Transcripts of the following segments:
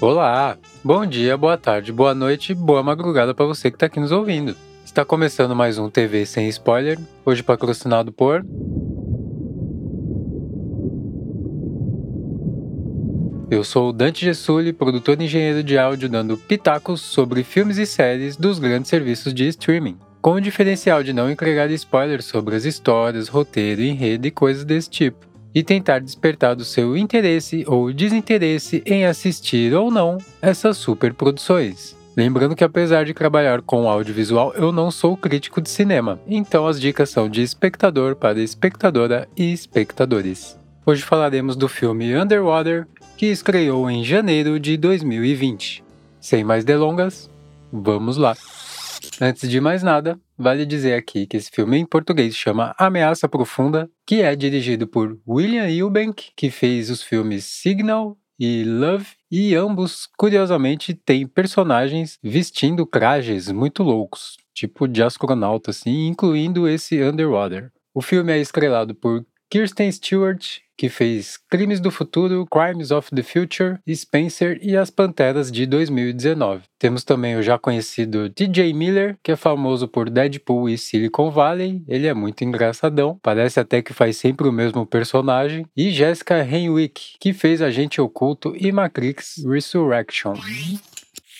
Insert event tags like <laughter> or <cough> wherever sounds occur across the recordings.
Olá, bom dia, boa tarde, boa noite, boa madrugada para você que está aqui nos ouvindo. Está começando mais um TV sem spoiler, hoje patrocinado por Eu sou o Dante Gessulli, produtor e engenheiro de áudio, dando pitacos sobre filmes e séries dos grandes serviços de streaming. Com o diferencial de não entregar spoilers sobre as histórias, roteiro, enredo e coisas desse tipo. E tentar despertar do seu interesse ou desinteresse em assistir ou não essas superproduções. Lembrando que apesar de trabalhar com audiovisual, eu não sou crítico de cinema, então as dicas são de espectador para espectadora e espectadores. Hoje falaremos do filme Underwater, que estreou em janeiro de 2020. Sem mais delongas, vamos lá! Antes de mais nada, vale dizer aqui que esse filme em português chama Ameaça Profunda, que é dirigido por William Eubank, que fez os filmes Signal e Love, e ambos, curiosamente, têm personagens vestindo trajes muito loucos, tipo de astronauta, assim, incluindo esse Underwater. O filme é estrelado por Kirsten Stewart, que fez Crimes do Futuro, Crimes of the Future, Spencer e As Panteras de 2019. Temos também o já conhecido TJ Miller, que é famoso por Deadpool e Silicon Valley. Ele é muito engraçadão, parece até que faz sempre o mesmo personagem. E Jessica Henwick, que fez Agente Oculto e Matrix Resurrection.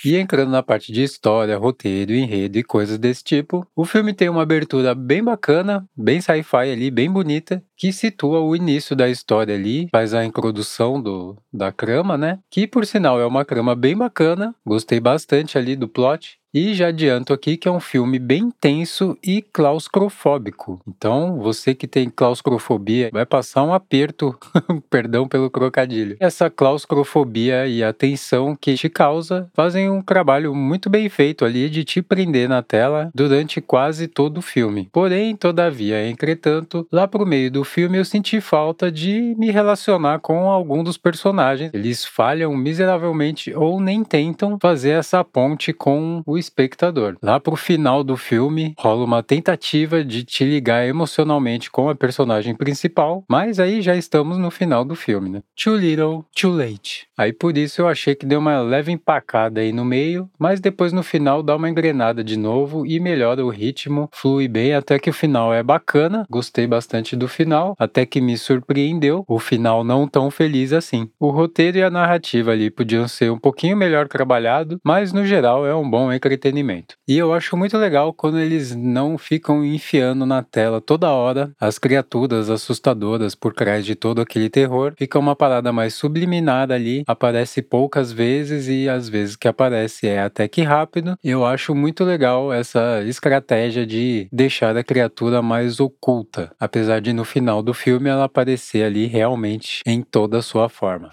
E entrando na parte de história, roteiro, enredo e coisas desse tipo, o filme tem uma abertura bem bacana, bem sci-fi ali, bem bonita, que situa o início da história ali, faz a introdução do, da crama, né? Que por sinal é uma crama bem bacana, gostei bastante ali do plot. E já adianto aqui que é um filme bem tenso e claustrofóbico. Então, você que tem claustrofobia vai passar um aperto, <laughs> perdão pelo crocadilho. Essa claustrofobia e a tensão que te causa fazem um trabalho muito bem feito ali de te prender na tela durante quase todo o filme. Porém, todavia, entretanto, lá pro meio do filme eu senti falta de me relacionar com algum dos personagens. Eles falham miseravelmente ou nem tentam fazer essa ponte com o espectador. Lá pro final do filme, rola uma tentativa de te ligar emocionalmente com a personagem principal, mas aí já estamos no final do filme, né? Too little, too late. Aí por isso eu achei que deu uma leve empacada aí no meio, mas depois no final dá uma engrenada de novo e melhora o ritmo, flui bem até que o final é bacana. Gostei bastante do final, até que me surpreendeu. O final não tão feliz assim. O roteiro e a narrativa ali podiam ser um pouquinho melhor trabalhado, mas no geral é um bom entretenimento entretenimento. E eu acho muito legal quando eles não ficam enfiando na tela toda hora as criaturas assustadoras por trás de todo aquele terror. Fica uma parada mais subliminar ali, aparece poucas vezes e às vezes que aparece é até que rápido. Eu acho muito legal essa estratégia de deixar a criatura mais oculta, apesar de no final do filme ela aparecer ali realmente em toda a sua forma.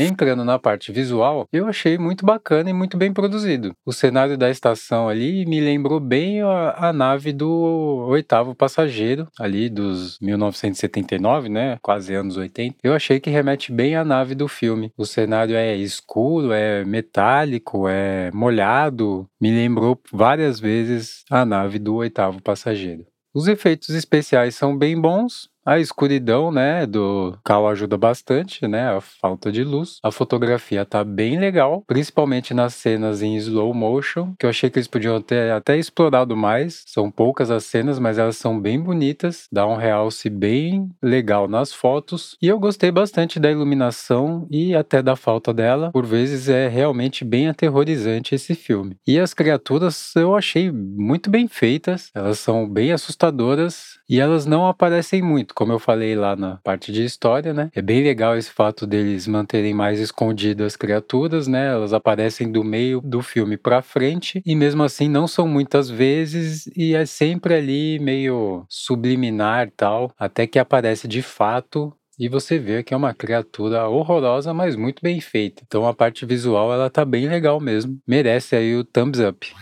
Entrando na parte visual, eu achei muito bacana e muito bem produzido. O cenário da estação ali me lembrou bem a, a nave do oitavo passageiro, ali dos 1979, né? Quase anos 80. Eu achei que remete bem à nave do filme. O cenário é escuro, é metálico, é molhado. Me lembrou várias vezes a nave do oitavo passageiro. Os efeitos especiais são bem bons, a escuridão, né, do carro ajuda bastante, né, a falta de luz. A fotografia tá bem legal, principalmente nas cenas em slow motion, que eu achei que eles podiam ter até explorado mais. São poucas as cenas, mas elas são bem bonitas, dá um realce bem legal nas fotos. E eu gostei bastante da iluminação e até da falta dela. Por vezes é realmente bem aterrorizante esse filme. E as criaturas eu achei muito bem feitas, elas são bem assustadoras e elas não aparecem muito, como eu falei lá na parte de história, né? É bem legal esse fato deles manterem mais escondidas as criaturas, né? Elas aparecem do meio do filme para frente e mesmo assim não são muitas vezes e é sempre ali meio subliminar tal, até que aparece de fato e você vê que é uma criatura horrorosa, mas muito bem feita. Então a parte visual ela tá bem legal mesmo. Merece aí o thumbs up.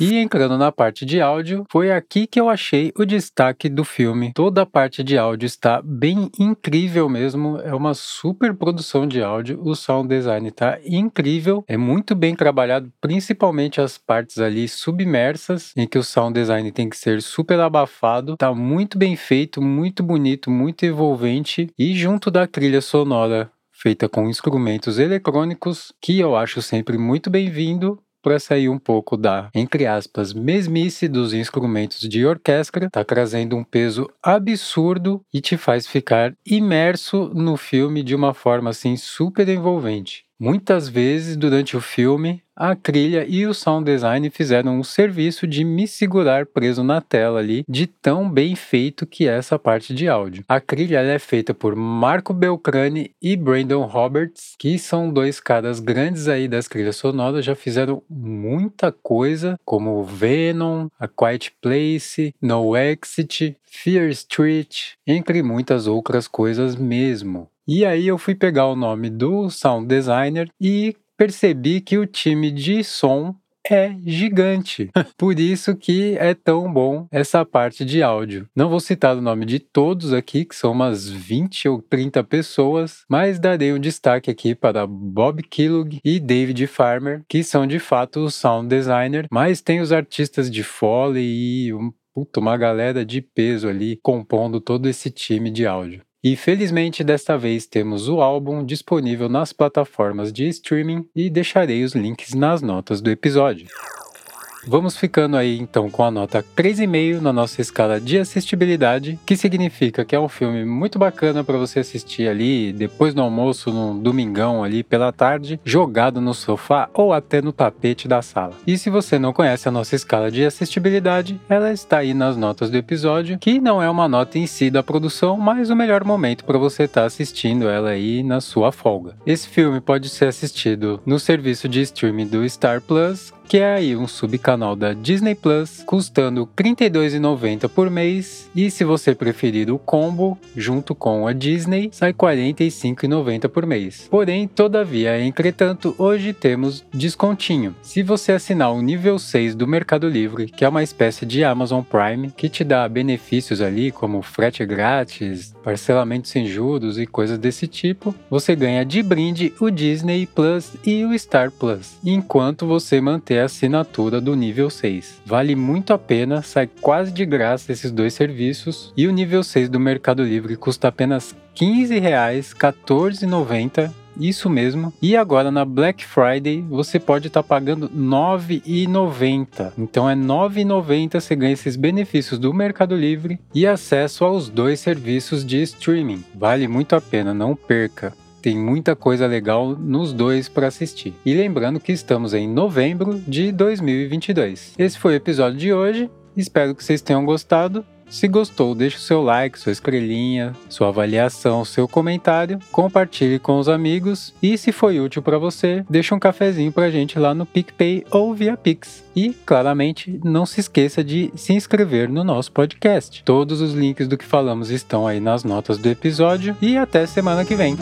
E entrando na parte de áudio, foi aqui que eu achei o destaque do filme. Toda a parte de áudio está bem incrível mesmo, é uma super produção de áudio. O sound design está incrível, é muito bem trabalhado, principalmente as partes ali submersas, em que o sound design tem que ser super abafado. Tá muito bem feito, muito bonito, muito envolvente e junto da trilha sonora feita com instrumentos eletrônicos, que eu acho sempre muito bem-vindo para sair um pouco da, entre aspas, mesmice dos instrumentos de orquestra, tá trazendo um peso absurdo e te faz ficar imerso no filme de uma forma assim super envolvente. Muitas vezes durante o filme, a trilha e o sound design fizeram um serviço de me segurar preso na tela ali, de tão bem feito que é essa parte de áudio. A trilha é feita por Marco Belcrane e Brandon Roberts, que são dois caras grandes aí das trilhas sonoras, já fizeram muita coisa, como Venom, A Quiet Place, No Exit, Fear Street, entre muitas outras coisas mesmo. E aí eu fui pegar o nome do sound designer e percebi que o time de som é gigante. <laughs> Por isso que é tão bom essa parte de áudio. Não vou citar o nome de todos aqui, que são umas 20 ou 30 pessoas, mas darei um destaque aqui para Bob Kellogg e David Farmer, que são de fato o sound designer, mas tem os artistas de Foley e um, puta, uma galera de peso ali compondo todo esse time de áudio. E felizmente desta vez temos o álbum disponível nas plataformas de streaming e deixarei os links nas notas do episódio. Vamos ficando aí então com a nota 3,5 na nossa escala de assistibilidade, que significa que é um filme muito bacana para você assistir ali depois do almoço, num domingão ali pela tarde, jogado no sofá ou até no tapete da sala. E se você não conhece a nossa escala de assistibilidade, ela está aí nas notas do episódio, que não é uma nota em si da produção, mas o melhor momento para você estar tá assistindo ela aí na sua folga. Esse filme pode ser assistido no serviço de streaming do Star Plus, que é aí um subcanal da Disney Plus, custando R$ 32,90 por mês, e se você preferir o combo, junto com a Disney, sai R$ 45,90 por mês. Porém, todavia, entretanto, hoje temos descontinho. Se você assinar o nível 6 do Mercado Livre, que é uma espécie de Amazon Prime, que te dá benefícios ali como frete grátis, parcelamento sem juros e coisas desse tipo, você ganha de brinde o Disney Plus e o Star Plus, enquanto você manter ter a assinatura do nível 6. Vale muito a pena, sai quase de graça esses dois serviços e o nível 6 do Mercado Livre custa apenas R$ 15, R$ 14,90 isso mesmo. E agora na Black Friday você pode estar tá pagando R$ 9,90. Então é R$ 9,90 você ganha esses benefícios do Mercado Livre e acesso aos dois serviços de streaming. Vale muito a pena, não perca. Tem muita coisa legal nos dois para assistir. E lembrando que estamos em novembro de 2022. Esse foi o episódio de hoje. Espero que vocês tenham gostado. Se gostou, deixe o seu like, sua estrelinha, sua avaliação, seu comentário, compartilhe com os amigos e se foi útil para você, deixe um cafezinho pra gente lá no PicPay ou via Pix. E, claramente, não se esqueça de se inscrever no nosso podcast. Todos os links do que falamos estão aí nas notas do episódio e até semana que vem.